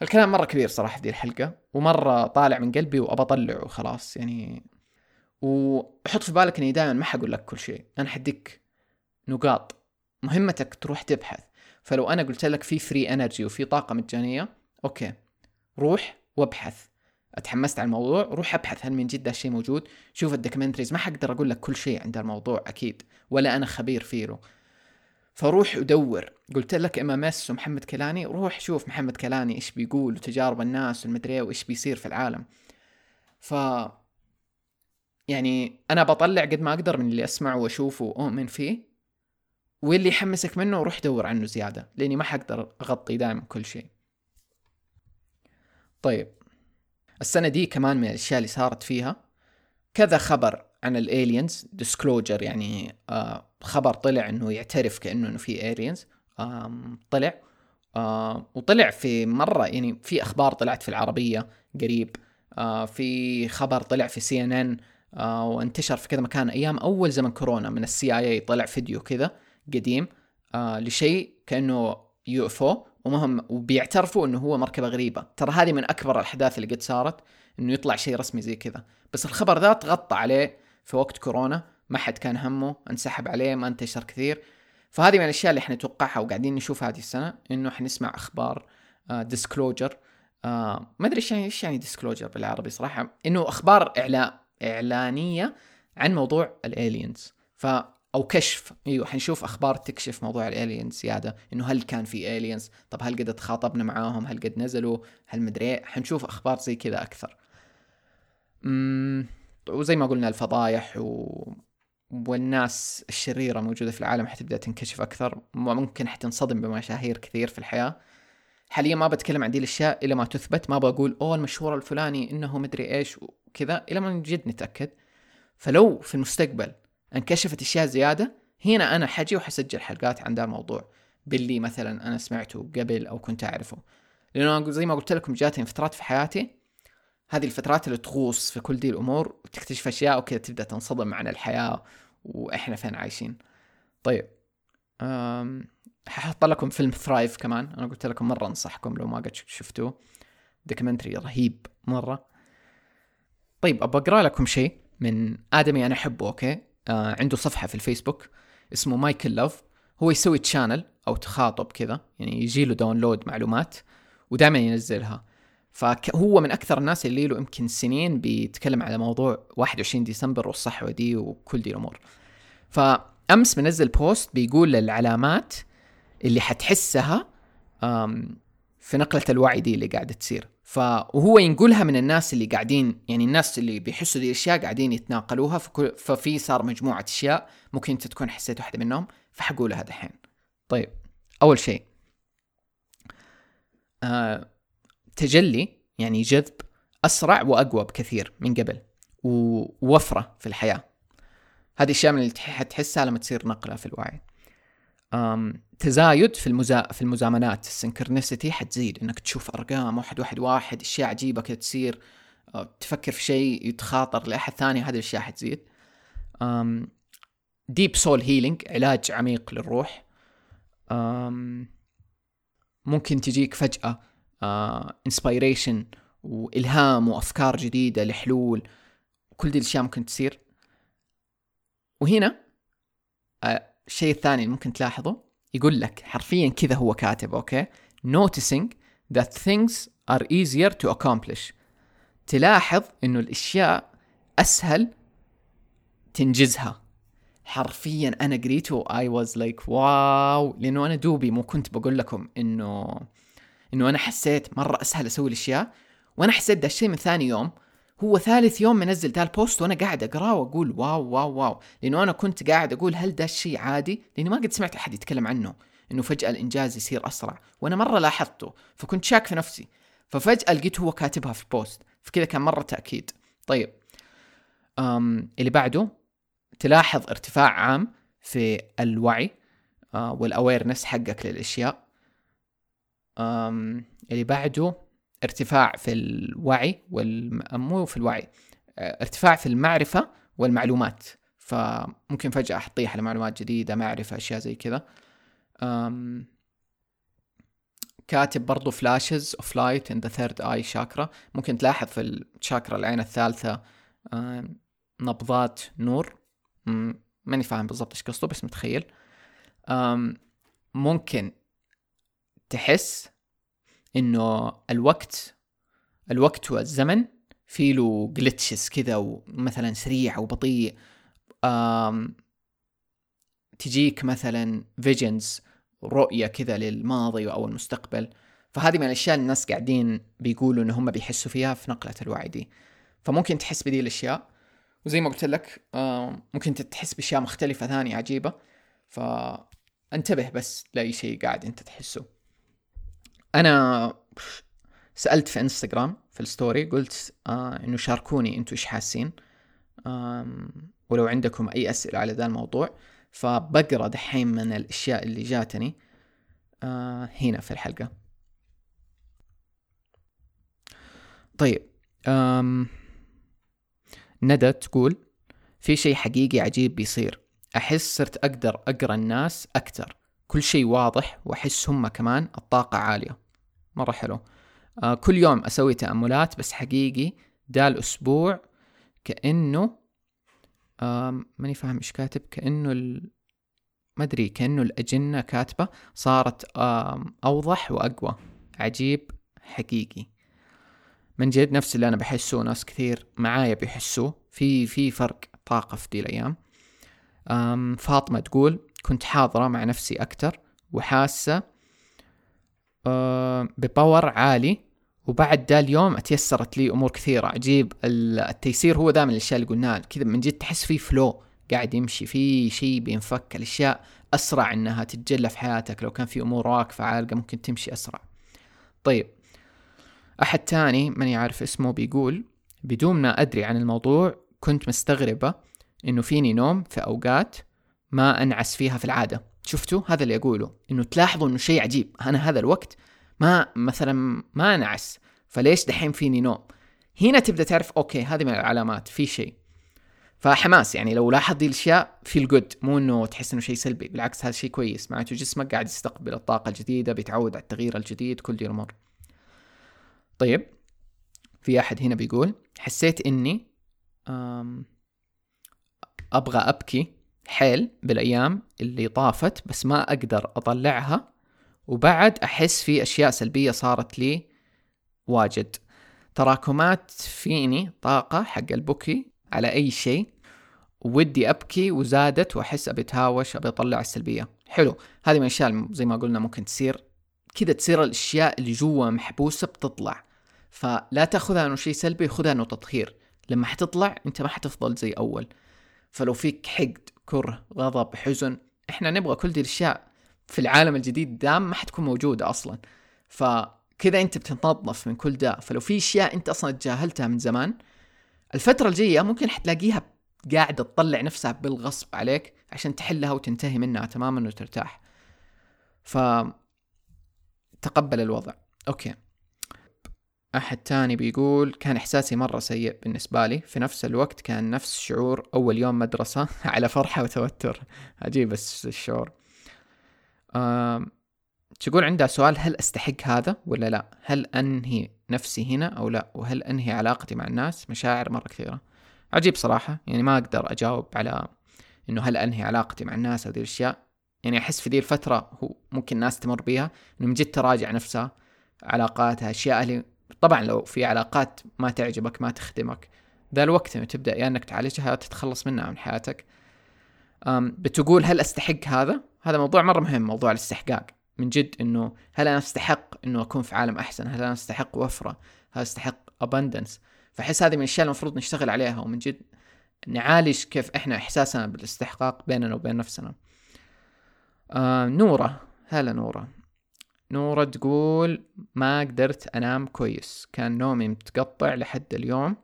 Speaker 1: الكلام مرة كبير صراحة في دي الحلقة ومرة طالع من قلبي وأبى وخلاص يعني. وحط في بالك إني دائما ما حقول لك كل شيء. أنا حديك نقاط مهمتك تروح تبحث. فلو أنا قلت لك في free energy وفي طاقة مجانية أوكي. روح وابحث. أتحمست على الموضوع روح أبحث هل من جد هالشيء موجود؟ شوف ال documentaries ما حقدر أقول لك كل شيء عند الموضوع أكيد ولا أنا خبير فيه فروح ودور. قلت لك MMS ومحمد كيلاني روح شوف محمد كيلاني إيش بيقول وتجارب الناس والمدري وإيش بيصير في العالم. ف يعني أنا بطلع قد ما أقدر من اللي أسمعه وأشوفه وأؤمن فيه. واللي يحمسك منه روح دور عنه زيادة لأني ما حقدر أغطي دائما كل شيء. طيب السنة دي كمان من الأشياء اللي صارت فيها. كذا خبر عن ال aliens disclosure يعني آه خبر طلع إنه يعترف كأنه إنه في aliens طلع. آه وطلع في مرة يعني في أخبار طلعت في العربية قريب. آه في خبر طلع في CNN وانتشر في كذا مكان. أيام أول زمن كورونا من ال CIA طلع فيديو كذا. قديم آه لشيء كأنه UFO ومهم وبيعترفوا إنه هو مركبة غريبة. ترى هذه من أكبر الأحداث اللي قد صارت إنه يطلع شيء رسمي زي كذا. بس الخبر ذا تغطى عليه في وقت كورونا ما حد كان همه انسحب عليه ما انتشر كثير. فهذه من الأشياء اللي حنتوقعها وقاعدين نشوفها هذه السنة إنه حنسمع أخبار disclosure آه آه ما أدري إيش يعني إيش يعني disclosure بالعربي صراحة. إنه أخبار إعلانية عن موضوع ال aliens ف أو كشف. إيوه حنشوف أخبار تكشف موضوع ال aliens زيادة إنه هل كان في aliens طب هل قد تخاطبنا معاهم؟ هل قد نزلوا؟ هل مدري إيه؟ حنشوف أخبار زي كذا أكثر. امم وزي ما قلنا الفضايح و... والناس الشريرة موجودة في العالم حتبدأ تنكشف أكثر. ممكن حتنصدم بمشاهير كثير في الحياة. حاليا ما بتكلم عن دي الأشياء إلا ما تثبت. ما بقول أوه المشهور الفلاني إنه مدري إيش وكذا إلا ما جد نتأكد. فلو في المستقبل انكشفت أشياء زيادة هنا أنا حجي وحسجل حلقات عن ذا الموضوع باللي مثلا أنا سمعته قبل أو كنت أعرفه. لأنه زي ما قلت لكم جاتني فترات في حياتي هذه الفترات اللي تغوص في كل دي الأمور وتكتشف أشياء وكذا تبدأ تنصدم عن الحياة وإحنا فين عايشين. طيب أم... ححط لكم فيلم Thrive كمان. أنا قلت لكم مرة أنصحكم لو ما قد شفتوه. documentary رهيب مرة. طيب أبغى أقرأ لكم شيء من آدمي أنا أحبه أوكي؟ عنده صفحة في الفيسبوك اسمه مايكل لوف هو يسوي channel أو تخاطب كذا يعني يجي له download معلومات ودائما ينزلها. فهو من أكثر الناس اللي له يمكن سنين بيتكلم على موضوع 21 ديسمبر والصحوة دي وكل دي الأمور. فأمس منزل post بيقول العلامات اللي حتحسها في نقلة الوعي دي اللي قاعدة تصير. فهو ينقلها من الناس اللي قاعدين يعني الناس اللي بيحسوا دي الأشياء قاعدين يتناقلوها ففي صار مجموعة أشياء ممكن أنت تكون حسيت واحدة منهم فحقولها دحين طيب أول شيء آه تجلي يعني جذب أسرع وأقوى بكثير من قبل ووفرة في الحياة. هذه أشياء من اللي حتحسها لما تصير نقلة في الوعي. تزايد في المزا... في المزامنات. السنكرنسيتي حتزيد إنك تشوف أرقام واحد واحد واحد أشياء عجيبة كذا تصير. تفكر في شيء يتخاطر لأحد ثاني هذه الأشياء حتزيد. deep soul healing علاج عميق للروح. ممكن تجيك فجأة inspiration وإلهام وأفكار جديدة لحلول. كل دي الأشياء ممكن تصير. وهنا الشيء الثاني اللي ممكن تلاحظه. يقول لك حرفيا كذا هو كاتب أوكي؟ Noticing that things are easier to accomplish. تلاحظ إنه الأشياء أسهل تنجزها. حرفيا أنا قريته I was like wow لأنه أنا دوبي مو كنت بقول لكم انه إنه أنا حسيت مرة أسهل أسوي الأشياء. وأنا حسيت ده الشيء من ثاني يوم. هو ثالث يوم منزل ذا ال post وأنا قاعد أقراه وأقول wow wow wow. لأنه أنا كنت قاعد أقول هل ده الشيء عادي؟ لأني ما قد سمعت أحد يتكلم عنه إنه فجأة الإنجاز يصير أسرع. وأنا مرة لاحظته فكنت شاك في نفسي. ففجأة لقيت هو كاتبها في ال post فكذا كان مرة تأكيد. طيب. أم اللي بعده تلاحظ ارتفاع عام في الوعي آه وال awareness حقك للأشياء. أم اللي بعده ارتفاع في الوعي والم... مو في الوعي آه، ارتفاع في المعرفة والمعلومات. فممكن فجأة أطيح على معلومات جديدة معرفة أشياء زي كذا. كاتب برضو flashes of light in the third eye chakra ممكن تلاحظ في الشاكرا العين الثالثة نبضات نور. ماني فاهم بالضبط إيش قصده بس متخيل. ممكن تحس إنه الوقت الوقت والزمن في له glitches كذا ومثلا سريع وبطيء. تجيك مثلا visions رؤية كذا للماضي أو المستقبل. فهذه من الأشياء الناس قاعدين بيقولوا إن هم بيحسوا فيها في نقلة الوعي دي. فممكن تحس بدي الأشياء. وزي ما قلت لك ممكن تحس بأشياء مختلفة ثانية عجيبة. فانتبه بس لأي شيء قاعد أنت تحسه. أنا سألت في إنستغرام في الستوري قلت آه إنه شاركوني أنتم إيش حاسين؟ ولو عندكم أي أسئلة على ذا الموضوع. فبقرأ دحين من الأشياء اللي جاتني آه هنا في الحلقة. طيب آم ندى تقول في شيء حقيقي عجيب بيصير. أحس صرت أقدر أقرأ الناس أكتر. كل شيء واضح وأحس هم كمان الطاقة عالية. مرة حلو. آه كل يوم أسوي تأملات بس حقيقي ده الأسبوع كأنه ماني فاهم إيش كاتب كأنه ال... ما أدري كأنه الأجنة كاتبة صارت أوضح وأقوى. عجيب حقيقي. من جد نفس اللي أنا بحسه ناس كثير معايا بيحسوه. في في فرق طاقة في دي الأيام. فاطمة تقول كنت حاضرة مع نفسي أكتر وحاسة آه ب power عالي. وبعد ذا اليوم اتيسرت لي أمور كثيرة. عجيب التيسير هو دائما الأشياء اللي قلناها. كذا من جد تحس في flow قاعد يمشي. في شيء بينفك. الأشياء أسرع إنها تتجلى في حياتك. لو كان في أمور واقفة عالقة ممكن تمشي أسرع. طيب. أحد تاني ماني عارف اسمه بيقول بدون ما أدري عن الموضوع كنت مستغربة إنه فيني نوم في أوقات ما انعس فيها في العادة. شفتوا؟ هذا اللي أقوله. إنه تلاحظوا إنه شيء عجيب. أنا هذا الوقت ما مثلا ما نعس فليش دحين فيني نوم؟ هنا تبدأ تعرف okay هذه من العلامات. في شيء. فحماس يعني لو لاحظ دي الأشياء في ال good مو إنه تحس إنه شيء سلبي. بالعكس هذا شيء كويس. معناته جسمك قاعد يستقبل الطاقة الجديدة بيتعود على التغيير الجديد كل دي الأمور. طيب في أحد هنا بيقول حسيت إني أبغى أبكي. حيل بالأيام اللي طافت بس ما أقدر أطلعها. وبعد أحس في أشياء سلبية صارت لي واجد. تراكمات فيني طاقة حق البكي على أي شيء. ودي أبكي وزادت وأحس أبي أتهاوش أبي أطلع السلبية. حلو. هذه من الأشياء زي ما قلنا ممكن تصير. كذا تصير الأشياء اللي جوا محبوسة بتطلع. فلا تأخذها إنه شيء سلبي خذها إنه تطهير. لما حتطلع أنت ما حتفضل زي أول. فلو فيك حقد كره غضب حزن. إحنا نبغى كل دي الأشياء في العالم الجديد دام ما حتكون موجودة أصلا. فكذا أنت بتنظف من كل ده. فلو في أشياء أنت أصلا تجاهلتها من زمان الفترة الجاية ممكن حتلاقيها قاعدة تطلع نفسها بالغصب عليك عشان تحلها وتنتهي منها تماما وترتاح. ف تقبل الوضع. أوكي. أحد تاني بيقول كان إحساسي مرة سيء بالنسبة لي. في نفس الوقت كان نفس شعور أول يوم مدرسة على فرحة وتوتر. عجيب الشعور. تقول عندها سؤال هل أستحق هذا ولا لا؟ هل أنهي نفسي هنا أو لا؟ وهل أنهي علاقتي مع الناس؟ مشاعر مرة كثيرة. عجيب صراحة. يعني ما أقدر أجاوب على إنه هل أنهي علاقتي مع الناس أو ذي الأشياء. يعني أحس في ذي الفترة هو ممكن الناس تمر بيها. إنه من جد تراجع نفسها علاقاتها أشياء اللي طبعا لو في علاقات ما تعجبك ما تخدمك ذا الوقت انه تبدأ يا إنك تعالجها تتخلص منها من حياتك. بتقول هل أستحق هذا؟ هذا موضوع مرة مهم موضوع الاستحقاق. من جد إنه هل أنا أستحق إنه أكون في عالم أحسن؟ هل أنا أستحق وفرة؟ هل أستحق ابندنس فأحس هذه من الأشياء المفروض نشتغل عليها ومن جد نعالج كيف إحنا إحساسنا بالاستحقاق بيننا وبين نفسنا. آه نورة. هلا نورة. نورة تقول ما قدرت أنام كويس. كان نومي متقطع لحد اليوم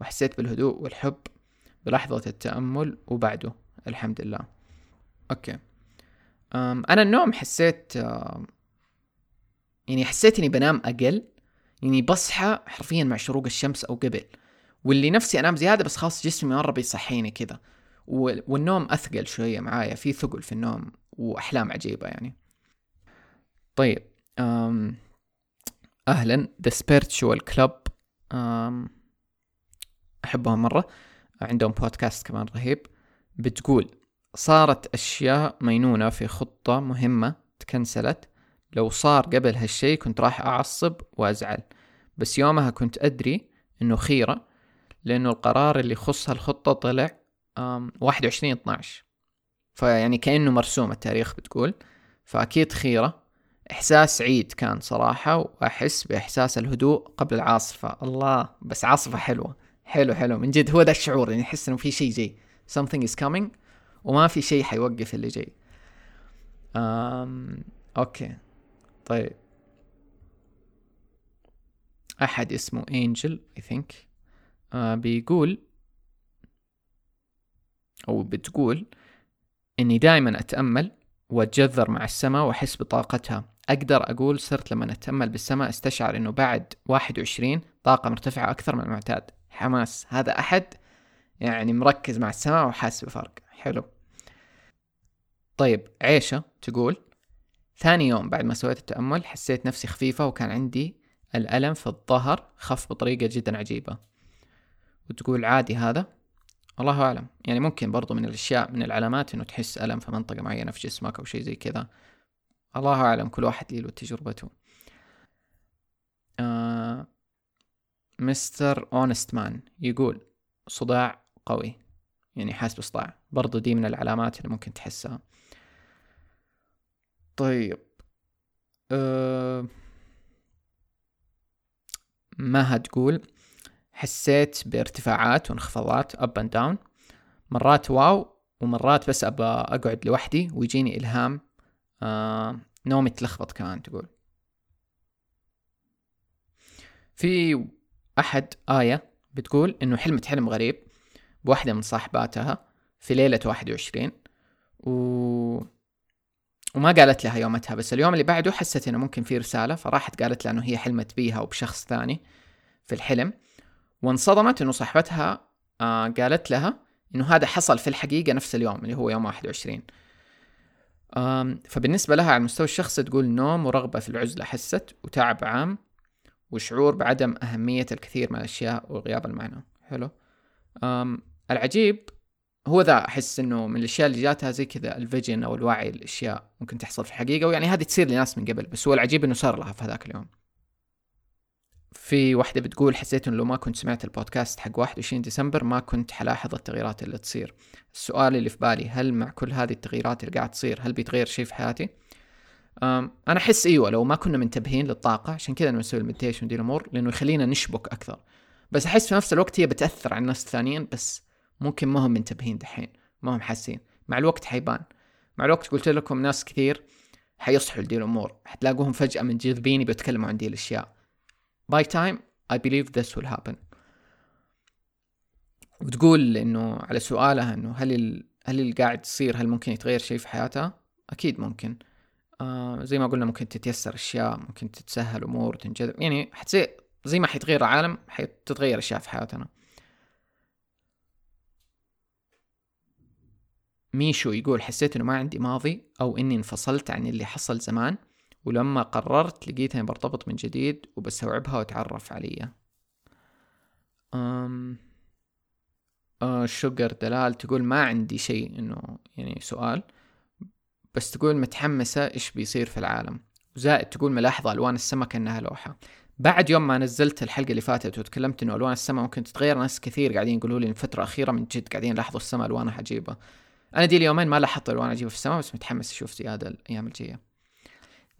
Speaker 1: وحسيت بالهدوء والحب بلحظة التأمل وبعده. الحمد لله. أوكي. أنا النوم حسيت يعني حسيت إني بنام أقل يعني بصحى حرفيا مع شروق الشمس أو قبل واللي نفسي أنام زيادة بس خلاص جسمي مرة بيصحيني كذا. والنوم أثقل شوية معايا في ثقل في النوم وأحلام عجيبة يعني. طيب. أهلا. ذا Club. أم أحبهم مرة. عندهم بودكاست كمان رهيب. بتقول صارت أشياء مينونة في خطة مهمة تكنسلت. لو صار قبل هالشي كنت راح أعصب وأزعل. بس يومها كنت أدري إنه خيرة لأنه القرار اللي يخص هالخطة طلع واحد وعشرين اتناش فيعني كأنه مرسوم التاريخ بتقول. فأكيد خيرة. إحساس عيد كان صراحة وأحس بإحساس الهدوء قبل العاصفة. الله بس عاصفة حلوة. حلو حلو. من جد هو ذا الشعور يعني أحس إنه في شيء جاي something is coming وما في شيء حيوقف اللي جاي. أم... أوكي. طيب. أحد اسمه أنجل think. آه بيقول أو بتقول إني دائما أتأمل وأتجذر مع السماء وأحس بطاقتها. أقدر أقول صرت لما أتأمل بالسماء استشعر إنه بعد واحد وعشرين طاقة مرتفعة أكثر من المعتاد. حماس. هذا أحد. يعني مركز مع السماء وحاسس بفرق. حلو. طيب عيشة تقول ثاني يوم بعد ما سويت التأمل حسيت نفسي خفيفة وكان عندي الألم في الظهر خف بطريقة جدا عجيبة. وتقول عادي هذا؟ الله أعلم. يعني ممكن برضو من الأشياء من العلامات إنه تحس ألم في منطقة معينة في جسمك أو شيء زي كذا. الله أعلم كل واحد له تجربته آه Mr. Honest Man يقول صداع قوي يعني حاسس بصداع برضو دي من العلامات اللي ممكن تحسها. طيب أه ما هتقول حسيت بارتفاعات وانخفاضات up and down مرات wow ومرات بس أبى أقعد لوحدي ويجيني إلهام آه نومي تلخبط كمان تقول. في أحد آية بتقول إنه حلمت حلم غريب بواحدة من صاحباتها في ليلة واحد وعشرين و... وما قالت لها يومتها بس اليوم اللي بعده حست إنه ممكن في رسالة فراحت قالت لها إنه هي حلمت بيها وبشخص ثاني في الحلم وانصدمت إنه صاحبتها آه قالت لها إنه هذا حصل في الحقيقة نفس اليوم اللي هو يوم 21 فبالنسبة لها على المستوى الشخصي تقول نوم ورغبة في العزلة حست وتعب عام وشعور بعدم أهمية الكثير من الأشياء وغياب المعنى. حلو. العجيب هو ذا أحس إنه من الأشياء اللي جاتها زي كذا ال vision أو الوعي الأشياء ممكن تحصل في الحقيقة ويعني هذه تصير لناس من قبل بس هو العجيب إنه صار لها في هذاك اليوم. في واحدة بتقول حسيت إنه لو ما كنت سمعت البودكاست حق 21 ديسمبر ما كنت حلاحظ التغييرات اللي تصير. السؤال اللي في بالي هل مع كل هذه التغييرات اللي قاعد تصير هل بيتغير شيء في حياتي؟ أنا أحس إيوه لو ما كنا منتبهين للطاقة عشان كذا نسوي المديتيشن دي الأمور لأنه يخلينا نشبك أكثر. بس أحس في نفس الوقت هي بتأثر على الناس الثانيين بس ممكن ما هم منتبهين دحين ما هم حاسين. مع الوقت حيبان. مع الوقت قلت لكم ناس كثير حيصحوا لدي الأمور. حتلاقوهم فجأة منجذبين بيتكلموا عن دي الأشياء. By time I believe this will happen. وتقول إنه على سؤالها إنه هل ال... هل اللي قاعد يصير هل ممكن يتغير شيء في حياتها؟ أكيد ممكن. آه زي ما قلنا ممكن تتيسر أشياء ممكن تتسهل أمور تنجذب. يعني حتصير زي ما حيتغير العالم حتتغير أشياء في حياتنا. ميشو يقول حسيت إنه ما عندي ماضي أو إني انفصلت عن اللي حصل زمان. ولما قررت لقيتها برتبط من جديد وبستوعبها واتعرف عليها أم آه شوجر دلال تقول ما عندي شيء إنه يعني سؤال بس تقول متحمسة إيش بيصير في العالم. وزائد تقول ملاحظة ألوان السماء كأنها لوحة. بعد يوم ما نزلت الحلقة اللي فاتت وتكلمت إنه ألوان السماء ممكن تتغير ناس كثير قاعدين يقولوا لي الفترة الأخيرة من جد قاعدين يلاحظوا السماء ألوانها عجيبة. أنا دي اليومين ما لاحظت ألوان عجيبة في السماء بس متحمس أشوف زيادة الأيام الجاية.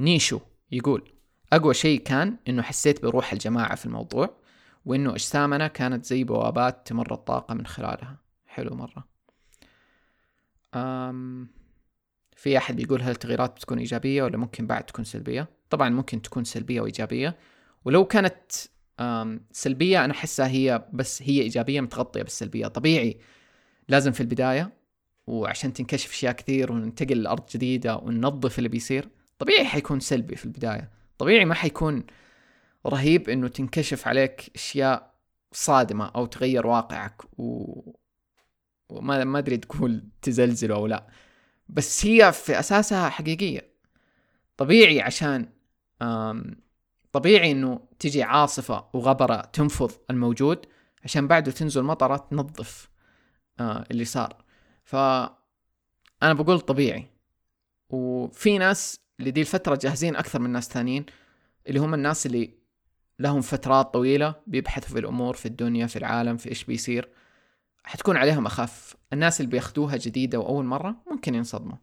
Speaker 1: نيشو يقول أقوى شيء كان إنه حسيت بروح الجماعة في الموضوع وإنه أجسامنا كانت زي بوابات تمر الطاقة من خلالها. حلو مرة. أم في أحد بيقول هل التغييرات بتكون إيجابية ولا ممكن بعد تكون سلبية؟ طبعا ممكن تكون سلبية وإيجابية. ولو كانت سلبية أنا أحسها هي بس هي إيجابية متغطية بالسلبية. طبيعي لازم في البداية وعشان تنكشف أشياء كثير وننتقل لأرض جديدة وننظف اللي بيصير طبيعي حيكون سلبي في البداية. طبيعي ما حيكون رهيب إنه تنكشف عليك أشياء صادمة أو تغير واقعك و... وما ما أدري تقول تزلزله أو لا. بس هي في أساسها حقيقية. طبيعي عشان أم... طبيعي إنه تجي عاصفة وغبرة تنفض الموجود عشان بعده تنزل مطرة تنظف آه اللي صار. ف أنا بقول طبيعي. وفي ناس لدي الفترة جاهزين أكثر من ناس ثانيين اللي هم الناس اللي لهم فترات طويلة بيبحثوا في الأمور في الدنيا في العالم في إيش بيصير. حتكون عليهم أخف. الناس اللي بياخدوها جديدة وأول مرة ممكن ينصدموا.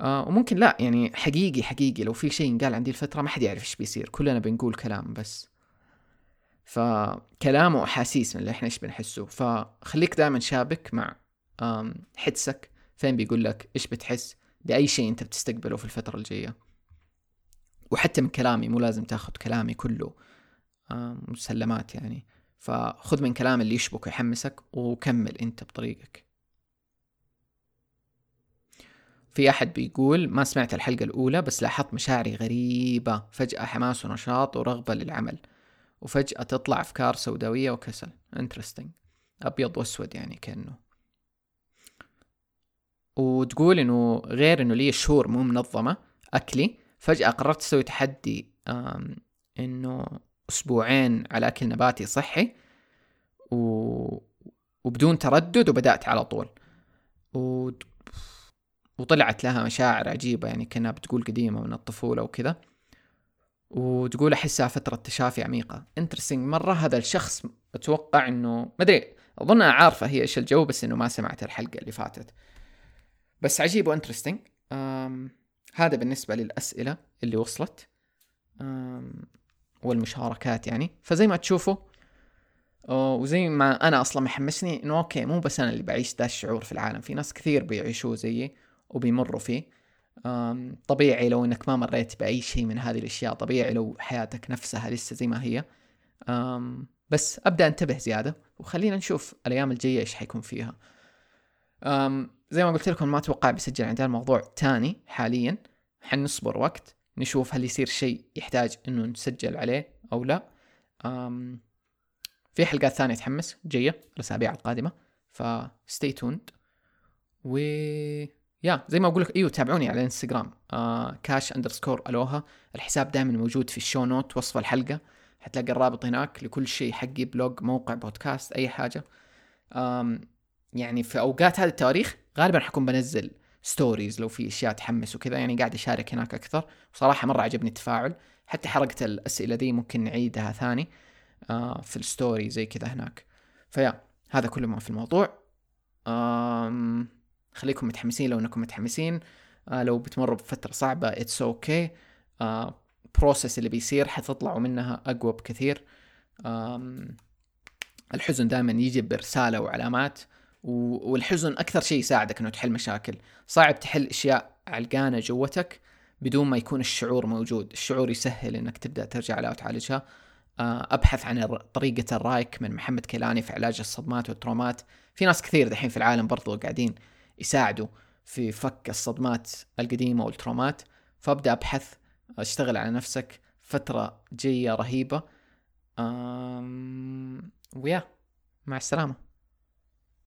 Speaker 1: آه وممكن لا يعني حقيقي حقيقي لو في شيء قال عندي الفترة ما حد يعرف إيش بيصير. كلنا بنقول كلام بس. فكلام وأحاسيس من اللي إحنا إيش بنحسه. فخليك دائما شابك مع حدسك. فين بيقول لك؟ إيش بتحس؟ بأي شيء أنت بتستقبله في الفترة الجاية. وحتى من كلامي مو لازم تاخذ كلامي كله مسلمات يعني. فخذ من كلام اللي يشبك ويحمسك وكمل أنت بطريقك. في أحد بيقول ما سمعت الحلقة الأولى بس لاحظت مشاعري غريبة. فجأة حماس ونشاط ورغبة للعمل. وفجأة تطلع أفكار سوداوية وكسل. انترستنج أبيض وأسود يعني كأنه. وتقول إنه غير إنه لي شهور مو منظمة أكلي فجأة قررت أسوي تحدي إنه أسبوعين على أكل نباتي صحي و... وبدون تردد وبدأت على طول. و... وطلعت لها مشاعر عجيبة يعني كأنها بتقول قديمة من الطفولة وكذا. وتقول أحسها فترة تشافي عميقة. interesting مرة هذا الشخص أتوقع أنه ما أدري أظنها عارفة هي إيش الجو بس أنه ما سمعت الحلقة اللي فاتت. بس عجيب و interesting. هذا بالنسبة للأسئلة اللي وصلت. والمشاركات يعني. فزي ما تشوفوا وزي ما أنا أصلا محمسني إنه okay مو بس أنا اللي بعيش ذا الشعور في العالم. في ناس كثير بيعيشوه زيي وبيمروا فيه. طبيعي لو إنك ما مريت بأي شيء من هذه الأشياء طبيعي لو حياتك نفسها لسه زي ما هي. بس أبدأ أنتبه زيادة وخلينا نشوف الأيام الجاية إيش حيكون فيها. زي ما قلت لكم ما أتوقع بسجل عندنا موضوع تاني حاليا. حنصبر وقت نشوف هل يصير شيء يحتاج إنه نسجل عليه أو لا. أم في حلقات ثانية تحمس جاية الأسابيع القادمة ف stay tuned و yeah زي ما أقول لك إيوه تابعوني على الانستغرام آه كاش underscore الوها الحساب دائما موجود في ال show note وصف الحلقة. حتلاقي الرابط هناك لكل شيء حقي blog موقع بودكاست أي حاجة. آم يعني في أوقات هذه التواريخ غالبا حكون بنزل stories لو في أشياء تحمس وكذا يعني قاعد أشارك هناك أكثر. وصراحه مرة عجبني التفاعل. حتى حركة الأسئلة دي ممكن نعيدها ثاني آه في ال story زي كذا هناك. ف yeah هذا كل ما في الموضوع. آم خليكم متحمسين لو إنكم متحمسين. آه لو بتمروا بفترة صعبة it's okay okay. آه process اللي بيصير حتطلعوا منها أقوى بكثير. الحزن دائما يجي برسالة وعلامات. والحزن أكثر شيء يساعدك إنه تحل مشاكل. صعب تحل أشياء علقانة جوتك بدون ما يكون الشعور موجود. الشعور يسهل إنك تبدأ ترجع لها وتعالجها. آه، أبحث عن طريقة الرايك من محمد كيلاني في علاج الصدمات والترومات. في ناس كثير دحين في العالم برضو قاعدين يساعدوا في فك الصدمات القديمة والترومات. فأبدأ أبحث أشتغل على نفسك. فترة جاية رهيبة. ويا مع السلامة.